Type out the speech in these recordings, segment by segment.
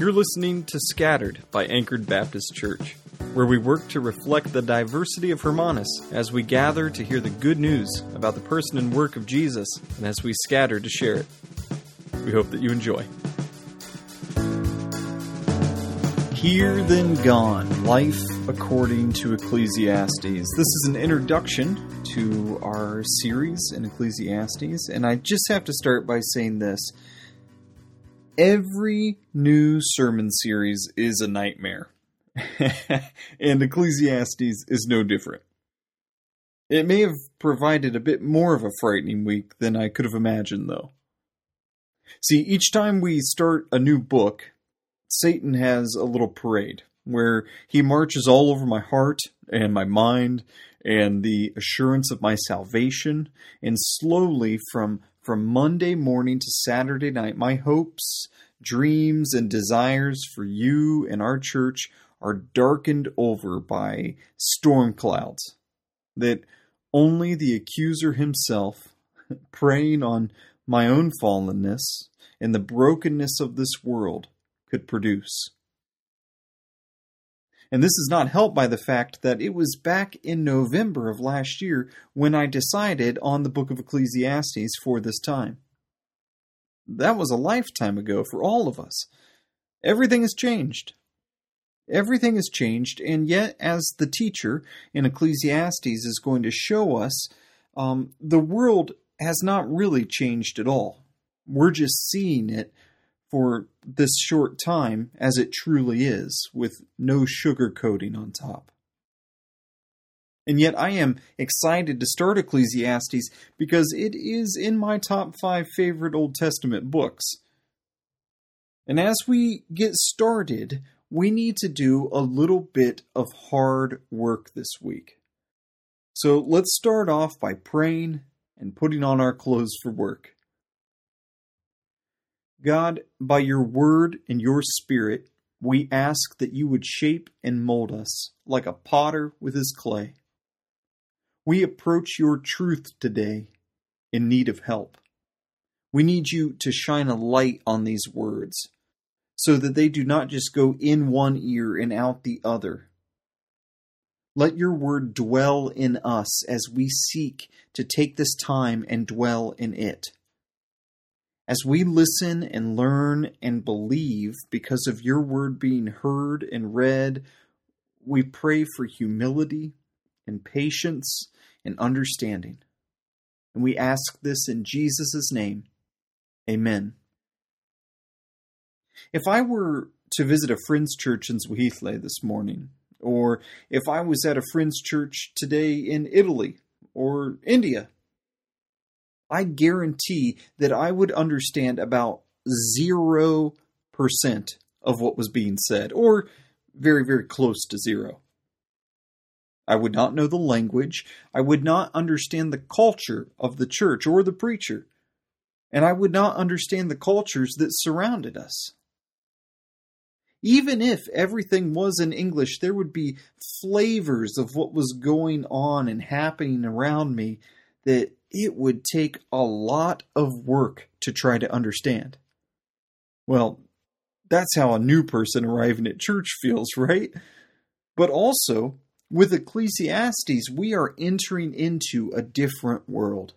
You're listening to Scattered by Anchored Baptist Church, where we work to reflect the diversity of Hermanus as we gather to hear the good news about the person and work of Jesus and as we scatter to share it. We hope that you enjoy. Here Then Gone Life According to Ecclesiastes. This is an introduction to our series in Ecclesiastes, and I just have to start by saying this. Every new sermon series is a nightmare, and Ecclesiastes is no different. It may have provided a bit more of a frightening week than I could have imagined, though. See, each time we start a new book, Satan has a little parade where he marches all over my heart and my mind and the assurance of my salvation and slowly from from Monday morning to Saturday night my hopes, dreams and desires for you and our church are darkened over by storm clouds that only the accuser himself preying on my own fallenness and the brokenness of this world could produce. And this is not helped by the fact that it was back in November of last year when I decided on the book of Ecclesiastes for this time. That was a lifetime ago for all of us. Everything has changed. Everything has changed, and yet, as the teacher in Ecclesiastes is going to show us, um, the world has not really changed at all. We're just seeing it for this short time as it truly is, with no sugar coating on top. And yet, I am excited to start Ecclesiastes because it is in my top five favorite Old Testament books. And as we get started, we need to do a little bit of hard work this week. So let's start off by praying and putting on our clothes for work. God, by your word and your spirit, we ask that you would shape and mold us like a potter with his clay. We approach your truth today in need of help. We need you to shine a light on these words so that they do not just go in one ear and out the other. Let your word dwell in us as we seek to take this time and dwell in it. As we listen and learn and believe because of your word being heard and read, we pray for humility and patience and understanding. And we ask this in Jesus' name. Amen. If I were to visit a friend's church in Zwelihle this morning, or if I was at a friend's church today in Italy or India, I guarantee that I would understand about 0% of what was being said, or very, very close to zero. I would not know the language. I would not understand the culture of the church or the preacher. And I would not understand the cultures that surrounded us. Even if everything was in English, there would be flavors of what was going on and happening around me that it would take a lot of work to try to understand. Well, that's how a new person arriving at church feels, right? But also, with Ecclesiastes, we are entering into a different world.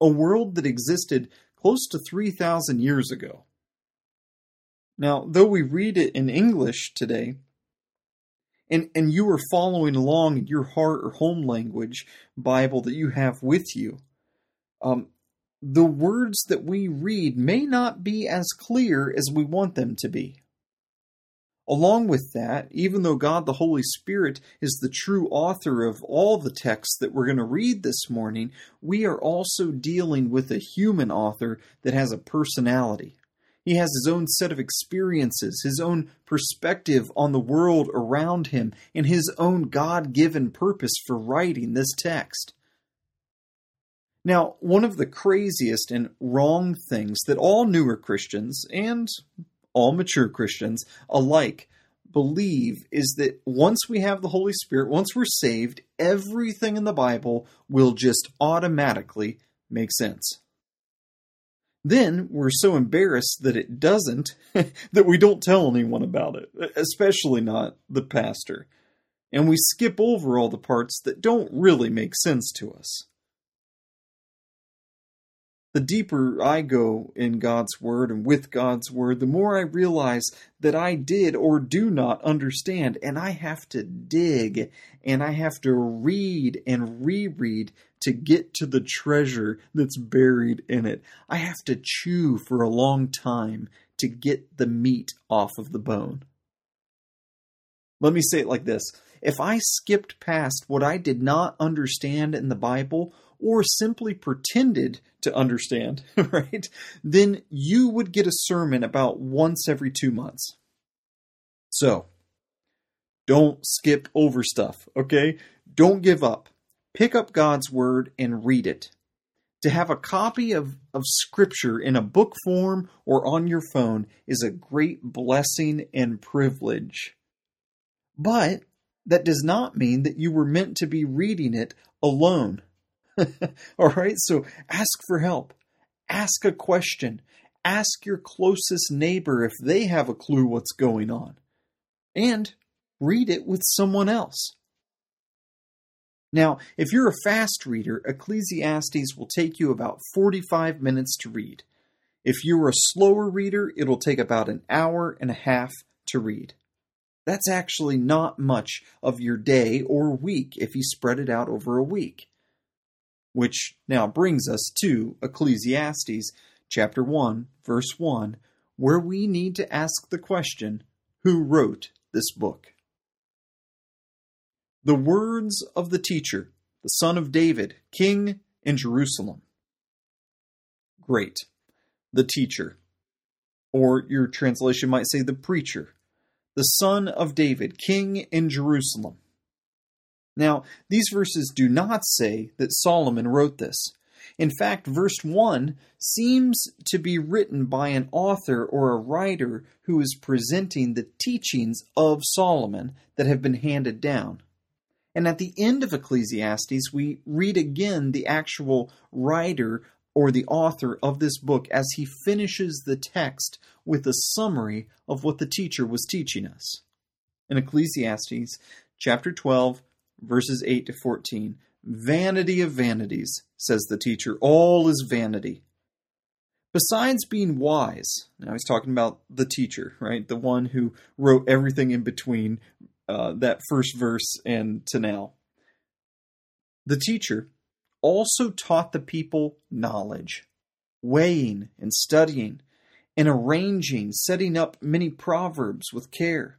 A world that existed close to 3,000 years ago. Now, though we read it in English today, and and you are following along in your heart or home language Bible that you have with you, um, the words that we read may not be as clear as we want them to be. Along with that, even though God the Holy Spirit is the true author of all the texts that we're going to read this morning, we are also dealing with a human author that has a personality. He has his own set of experiences, his own perspective on the world around him, and his own God given purpose for writing this text. Now, one of the craziest and wrong things that all newer Christians and all mature Christians alike believe is that once we have the Holy Spirit, once we're saved, everything in the Bible will just automatically make sense. Then we're so embarrassed that it doesn't that we don't tell anyone about it, especially not the pastor. And we skip over all the parts that don't really make sense to us the deeper I go in God's Word and with God's Word, the more I realize that I did or do not understand, and I have to dig and I have to read and reread to get to the treasure that's buried in it. I have to chew for a long time to get the meat off of the bone. Let me say it like this if I skipped past what I did not understand in the Bible, or simply pretended to understand, right, then you would get a sermon about once every two months. So, don't skip over stuff, okay? Don't give up. Pick up God's Word and read it. To have a copy of, of Scripture in a book form or on your phone is a great blessing and privilege. But that does not mean that you were meant to be reading it alone. All right, so ask for help, ask a question, ask your closest neighbor if they have a clue what's going on, and read it with someone else. Now, if you're a fast reader, Ecclesiastes will take you about 45 minutes to read. If you're a slower reader, it'll take about an hour and a half to read. That's actually not much of your day or week if you spread it out over a week. Which now brings us to Ecclesiastes chapter 1, verse 1, where we need to ask the question who wrote this book? The words of the teacher, the son of David, king in Jerusalem. Great. The teacher. Or your translation might say the preacher, the son of David, king in Jerusalem. Now, these verses do not say that Solomon wrote this. In fact, verse 1 seems to be written by an author or a writer who is presenting the teachings of Solomon that have been handed down. And at the end of Ecclesiastes, we read again the actual writer or the author of this book as he finishes the text with a summary of what the teacher was teaching us. In Ecclesiastes chapter 12, verses 8 to 14. Vanity of vanities, says the teacher. All is vanity. Besides being wise, now he's talking about the teacher, right? The one who wrote everything in between uh, that first verse and to now. The teacher also taught the people knowledge, weighing and studying, and arranging, setting up many proverbs with care.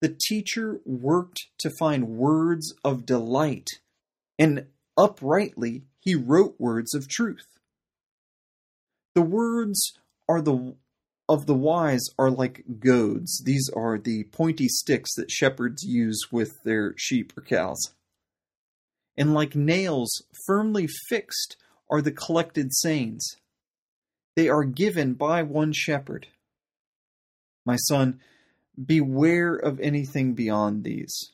The teacher worked to find words of delight, and uprightly he wrote words of truth. The words are the of the wise are like goads. These are the pointy sticks that shepherds use with their sheep or cows. And like nails firmly fixed are the collected sayings. They are given by one shepherd. My son, Beware of anything beyond these.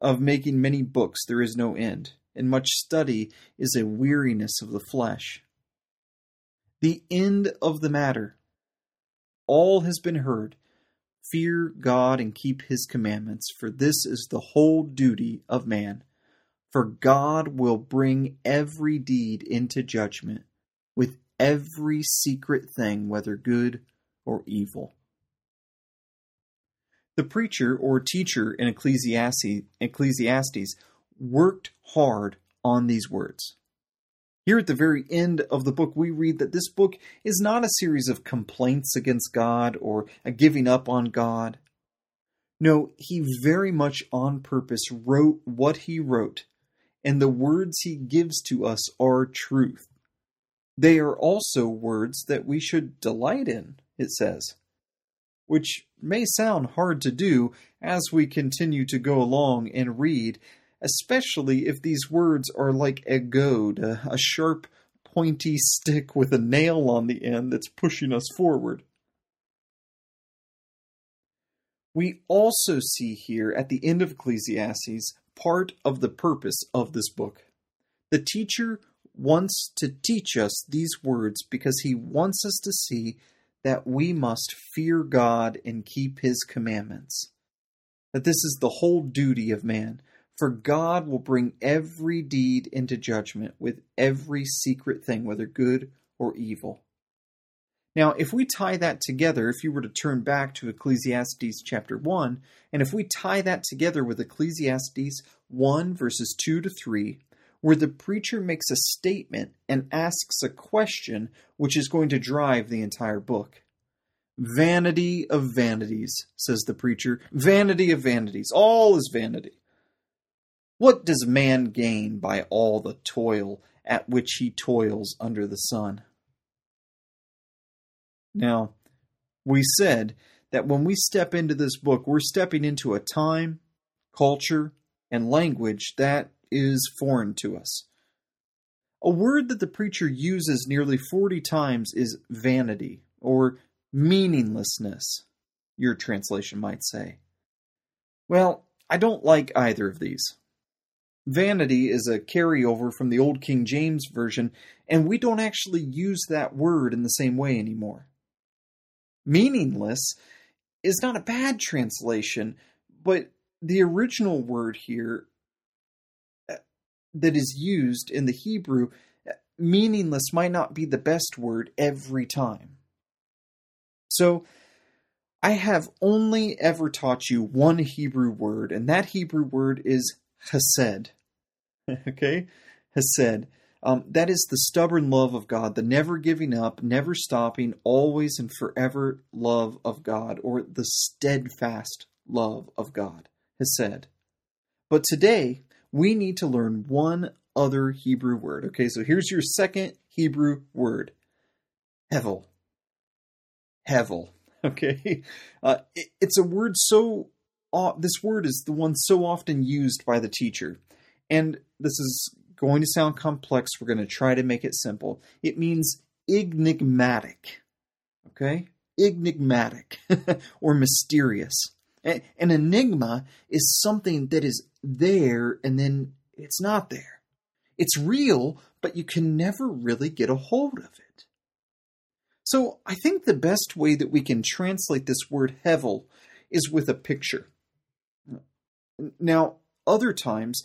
Of making many books there is no end, and much study is a weariness of the flesh. The end of the matter. All has been heard. Fear God and keep his commandments, for this is the whole duty of man. For God will bring every deed into judgment with every secret thing, whether good or evil. The preacher or teacher in Ecclesiastes, Ecclesiastes worked hard on these words. Here at the very end of the book, we read that this book is not a series of complaints against God or a giving up on God. No, he very much on purpose wrote what he wrote, and the words he gives to us are truth. They are also words that we should delight in, it says which may sound hard to do as we continue to go along and read, especially if these words are like a goad, a, sharp, pointy stick with a nail on the end that's pushing us forward. We also see here at the end of Ecclesiastes part of the purpose of this book. The teacher wants to teach us these words because he wants us to see that we must fear God and keep his commandments. That this is the whole duty of man. For God will bring every deed into judgment with every secret thing, whether good or evil. Now, if we tie that together, if you were to turn back to Ecclesiastes chapter 1, and if we tie that together with Ecclesiastes 1 verses 2 to 3, where the preacher makes a statement and asks a question which is going to drive the entire book. Vanity of vanities, says the preacher. Vanity of vanities. All is vanity. What does man gain by all the toil at which he toils under the sun? Now, we said that when we step into this book, we're stepping into a time, culture, and language that is foreign to us. A word that the preacher uses nearly 40 times is vanity, or meaninglessness, your translation might say. Well, I don't like either of these. Vanity is a carryover from the Old King James Version, and we don't actually use that word in the same way anymore. Meaningless is not a bad translation, but the original word here uh, that is used in the Hebrew, uh, meaningless might not be the best word every time. So, I have only ever taught you one Hebrew word, and that Hebrew word is hesed. okay? Hesed. Um, that is the stubborn love of God, the never giving up, never stopping, always and forever love of God, or the steadfast love of God, Hesed. But today, we need to learn one other Hebrew word. Okay, so here's your second Hebrew word Hevel. Hevel. Okay, uh, it, it's a word so. This word is the one so often used by the teacher. And this is going to sound complex. We're going to try to make it simple. It means enigmatic. Okay? Enigmatic or mysterious. An enigma is something that is there and then it's not there. It's real, but you can never really get a hold of it. So I think the best way that we can translate this word hevel is with a picture. Now, other times,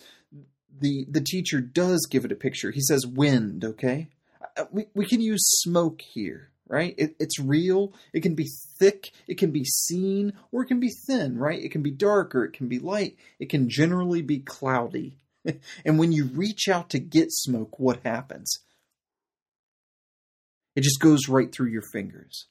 the the teacher does give it a picture. He says wind, okay? Uh, we we can use smoke here, right? It, it's real. It can be thick, it can be seen, or it can be thin, right? It can be dark or it can be light. It can generally be cloudy. and when you reach out to get smoke, what happens? It just goes right through your fingers.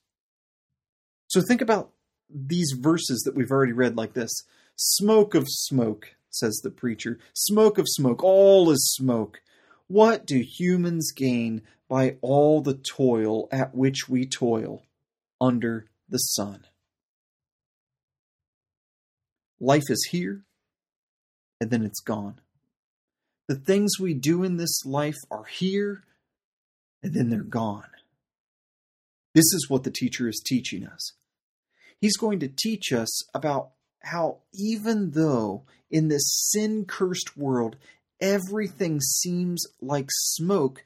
So think about these verses that we've already read like this smoke of smoke, says the preacher. Smoke of smoke, all is smoke. What do humans gain by all the toil at which we toil under the sun? Life is here, and then it's gone. The things we do in this life are here, and then they're gone. This is what the teacher is teaching us. He's going to teach us about how even though in this sin cursed world everything seems like smoke,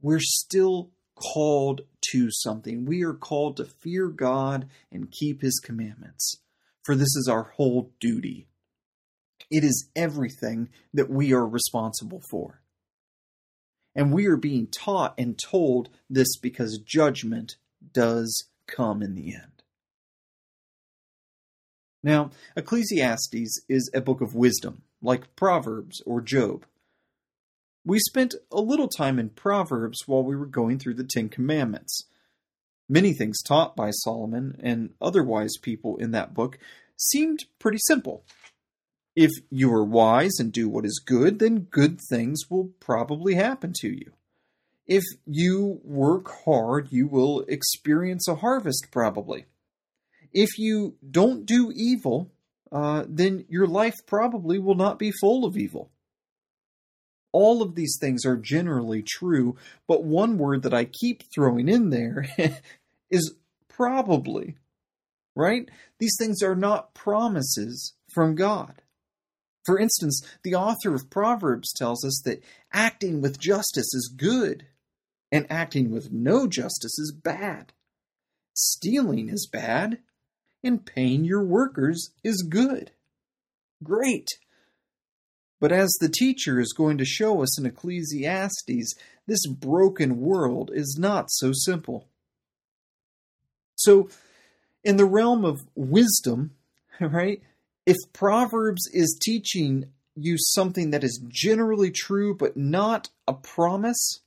we're still called to something. We are called to fear God and keep his commandments, for this is our whole duty. It is everything that we are responsible for. And we are being taught and told this because judgment does come in the end. Now, Ecclesiastes is a book of wisdom, like Proverbs or Job. We spent a little time in Proverbs while we were going through the Ten Commandments. Many things taught by Solomon and other wise people in that book seemed pretty simple. If you are wise and do what is good, then good things will probably happen to you. If you work hard, you will experience a harvest, probably if you don't do evil, uh, then your life probably will not be full of evil. All of these things are generally true, but one word that I keep throwing in there is probably, right? These things are not promises from God. For instance, the author of Proverbs tells us that acting with justice is good, and acting with no justice is bad. Stealing is bad, and paying your workers is good. Great! But as the teacher is going to show us in Ecclesiastes, this broken world is not so simple. So, in the realm of wisdom, right, if Proverbs is teaching you something that is generally true but not a promise,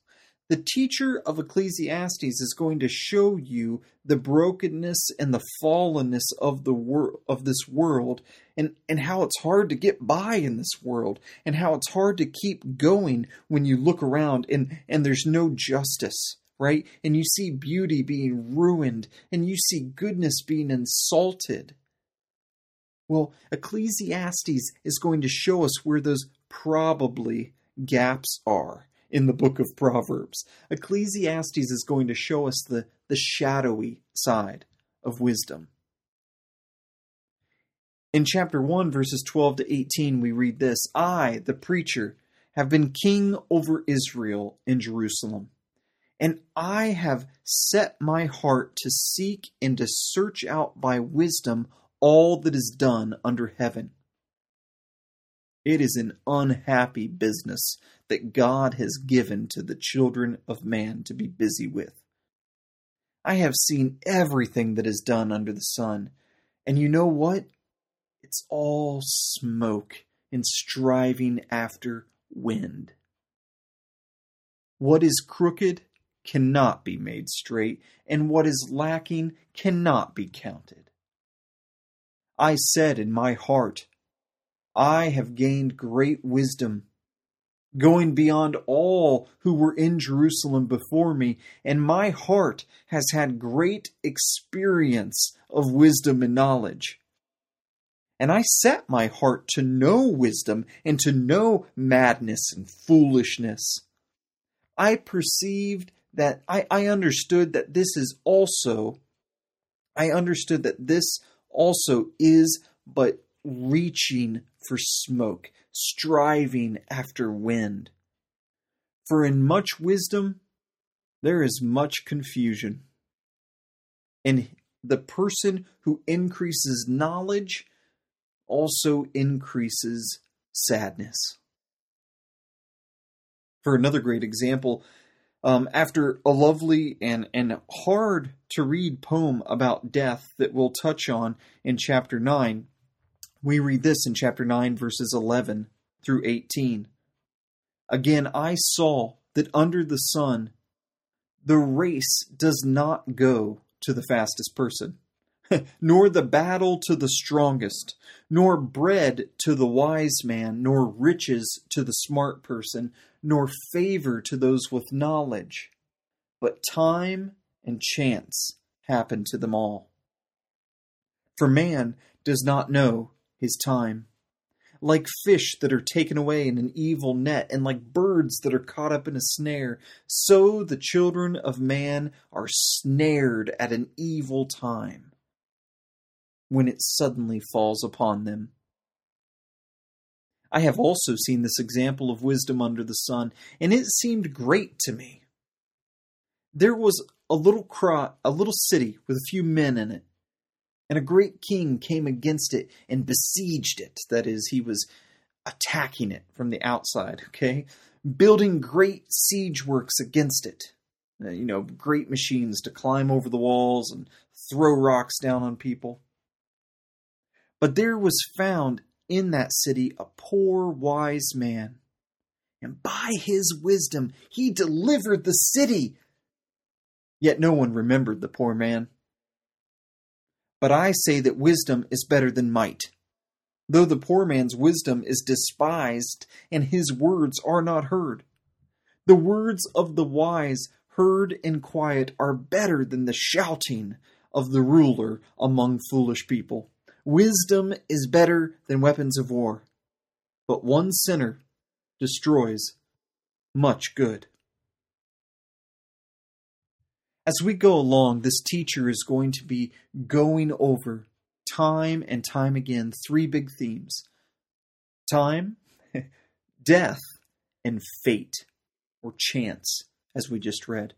the teacher of Ecclesiastes is going to show you the brokenness and the fallenness of the wor- of this world and, and how it's hard to get by in this world and how it's hard to keep going when you look around and, and there's no justice, right? And you see beauty being ruined and you see goodness being insulted. Well, Ecclesiastes is going to show us where those probably gaps are in the book of Proverbs. Ecclesiastes is going to show us the, the shadowy side of wisdom. In chapter 1, verses 12 to 18, we read this I, the preacher, have been king over Israel in Jerusalem, and I have set my heart to seek and to search out by wisdom all that is done under heaven. It is an unhappy business that God has given to the children of man to be busy with. I have seen everything that is done under the sun, and you know what? It's all smoke and striving after wind. What is crooked cannot be made straight, and what is lacking cannot be counted. I said in my heart, I have gained great wisdom going beyond all who were in Jerusalem before me, and my heart has had great experience of wisdom and knowledge. And I set my heart to know wisdom and to know madness and foolishness. I perceived that I, I understood that this is also, I understood that this also is but reaching for smoke striving after wind. For in much wisdom there is much confusion. And the person who increases knowledge also increases sadness. For another great example, um, after a lovely and, and hard to read poem about death that we'll touch on in chapter 9, we read this in chapter 9, verses 11 through 18. Again, I saw that under the sun, the race does not go to the fastest person, nor the battle to the strongest, nor bread to the wise man, nor riches to the smart person, nor favor to those with knowledge. But time and chance happen to them all. For man does not know his time. Like fish that are taken away in an evil net, and like birds that are caught up in a snare, so the children of man are snared at an evil time when it suddenly falls upon them. I have also seen this example of wisdom under the sun, and it seemed great to me. There was a little cry, a little city with a few men in it and a great king came against it and besieged it. That is, he was attacking it from the outside, okay? Building great siege works against it. Uh, you know, great machines to climb over the walls and throw rocks down on people. But there was found in that city a poor wise man. And by his wisdom, he delivered the city. Yet no one remembered the poor man. But I say that wisdom is better than might. Though the poor man's wisdom is despised, and his words are not heard. The words of the wise, heard in quiet, are better than the shouting of the ruler among foolish people. Wisdom is better than weapons of war, but one sinner destroys much good. As we go along, this teacher is going to be going over time and time again three big themes time, death, and fate, or chance, as we just read.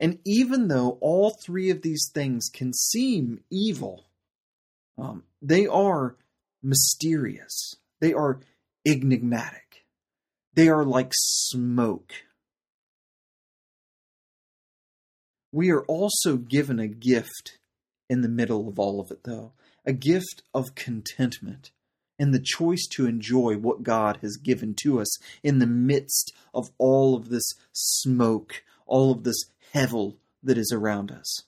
And even though all three of these things can seem evil, um, they are mysterious. They are enigmatic. They are like smoke. We are also given a gift in the middle of all of it, though a gift of contentment and the choice to enjoy what God has given to us in the midst of all of this smoke, all of this hevel that is around us.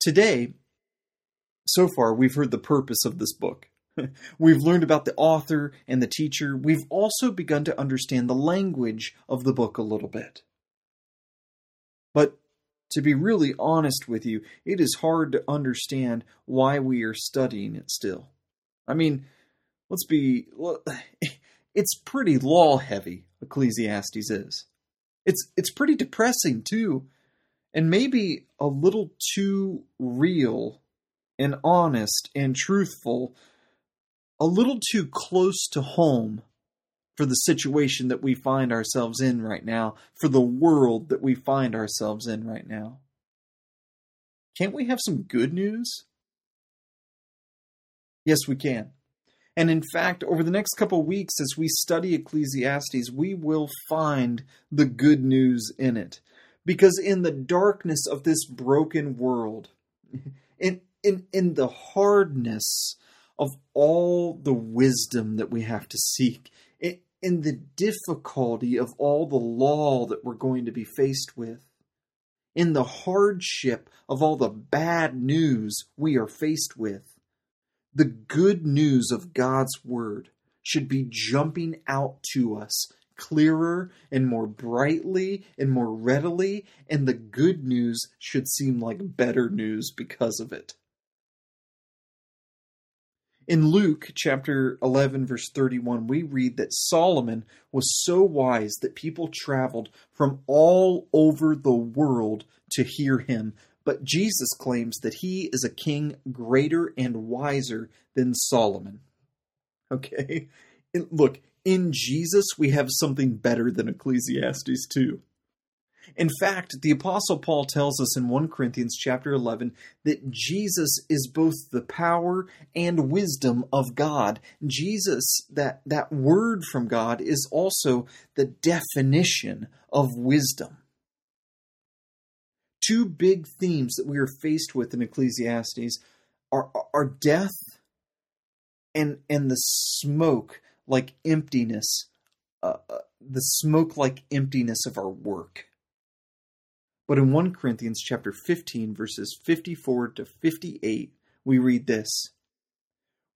Today, so far, we've heard the purpose of this book. We've learned about the author and the teacher. We've also begun to understand the language of the book a little bit. But to be really honest with you, it is hard to understand why we are studying it still. I mean, let's be. It's pretty law heavy, Ecclesiastes is. It's, it's pretty depressing, too, and maybe a little too real and honest and truthful, a little too close to home for the situation that we find ourselves in right now, for the world that we find ourselves in right now. Can't we have some good news? Yes, we can. And in fact, over the next couple of weeks, as we study Ecclesiastes, we will find the good news in it. Because in the darkness of this broken world, in, in, in the hardness of all the wisdom that we have to seek, in, the difficulty of all the law that we're going to be faced with, in the hardship of all the bad news we are faced with, the good news of God's Word should be jumping out to us clearer and more brightly and more readily, and the good news should seem like better news because of it. In Luke chapter 11, verse 31, we read that Solomon was so wise that people traveled from all over the world to hear him. But Jesus claims that he is a king greater and wiser than Solomon. Okay? Look, in Jesus, we have something better than Ecclesiastes 2. In fact, the apostle Paul tells us in 1 Corinthians chapter 11 that Jesus is both the power and wisdom of God. Jesus, that that word from God is also the definition of wisdom. Two big themes that we are faced with in Ecclesiastes are, are death and and the smoke like emptiness uh, uh the smoke like emptiness of our work but in 1 Corinthians chapter 15 verses 54 to 58 we read this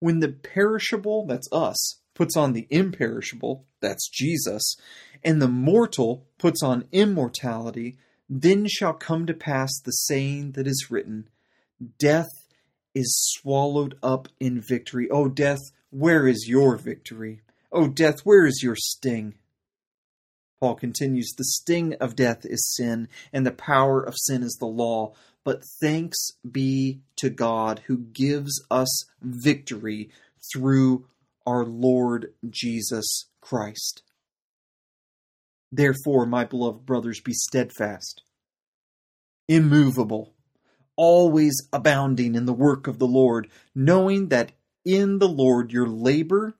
when the perishable that's us puts on the imperishable that's Jesus and the mortal puts on immortality then shall come to pass the saying that is written death is swallowed up in victory. O oh, death, where is your victory? O oh, death, where is your sting? Paul continues The sting of death is sin, and the power of sin is the law. But thanks be to God who gives us victory through our Lord Jesus Christ. Therefore, my beloved brothers, be steadfast, immovable, always abounding in the work of the Lord, knowing that in the Lord your labor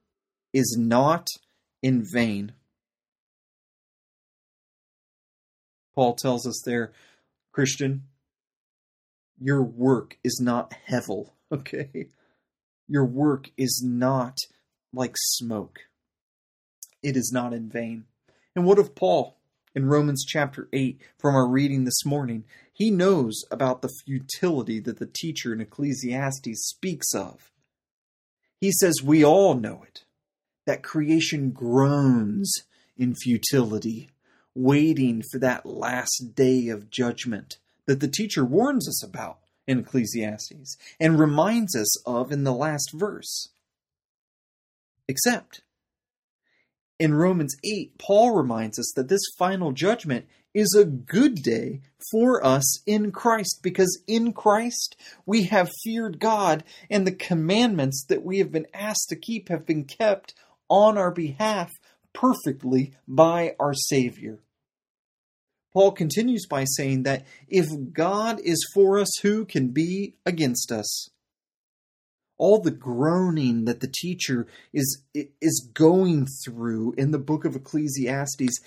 is not in vain. Paul tells us there, Christian, your work is not hevel, okay? Your work is not like smoke. It is not in vain. And what of Paul in Romans chapter 8 from our reading this morning? He knows about the futility that the teacher in Ecclesiastes speaks of. He says we all know it, that creation groans in futility, waiting for that last day of judgment that the teacher warns us about in Ecclesiastes and reminds us of in the last verse. Except in Romans 8, Paul reminds us that this final judgment is a good day for us in Christ because in Christ we have feared God and the commandments that we have been asked to keep have been kept on our behalf perfectly by our Savior. Paul continues by saying that if God is for us, who can be against us? All the groaning that the teacher is is going through in the book of Ecclesiastes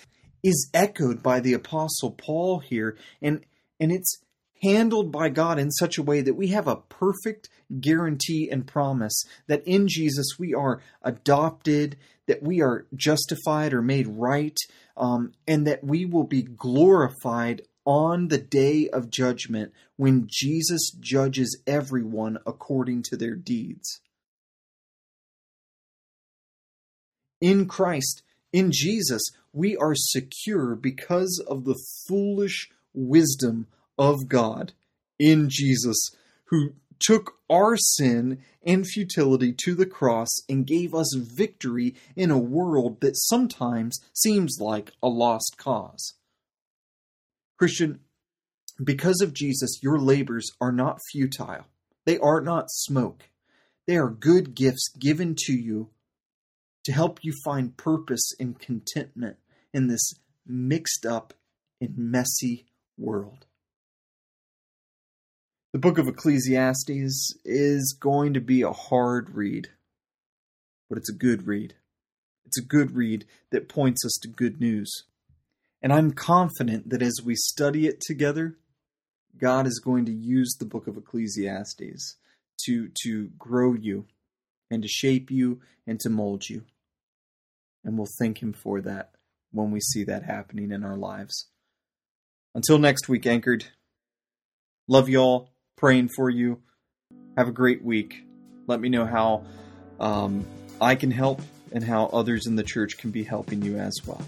is echoed by the apostle Paul here and and it's handled by God in such a way that we have a perfect guarantee and promise that in Jesus we are adopted, that we are justified or made right, um, and that we will be glorified on the day of judgment when Jesus judges everyone according to their deeds. In Christ, in Jesus, we are secure because of the foolish wisdom of God in Jesus, who took our sin and futility to the cross and gave us victory in a world that sometimes seems like a lost cause. Christian, because of Jesus, your labors are not futile. They are not smoke. They are good gifts given to you to help you find purpose and contentment in this mixed up and messy world. The book of Ecclesiastes is going to be a hard read, but it's a good read. It's a good read that points us to good news. And I'm confident that as we study it together, God is going to use the book of Ecclesiastes to, to grow you and to shape you and to mold you. And we'll thank Him for that when we see that happening in our lives. Until next week, Anchored. Love you all praying for you. Have a great week. Let me know how um, I can help and how others in the church can be helping you as well.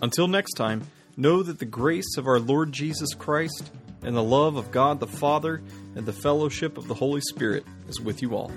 Until next time, know that the grace of our Lord Jesus Christ and the love of God the Father and the fellowship of the Holy Spirit is with you all.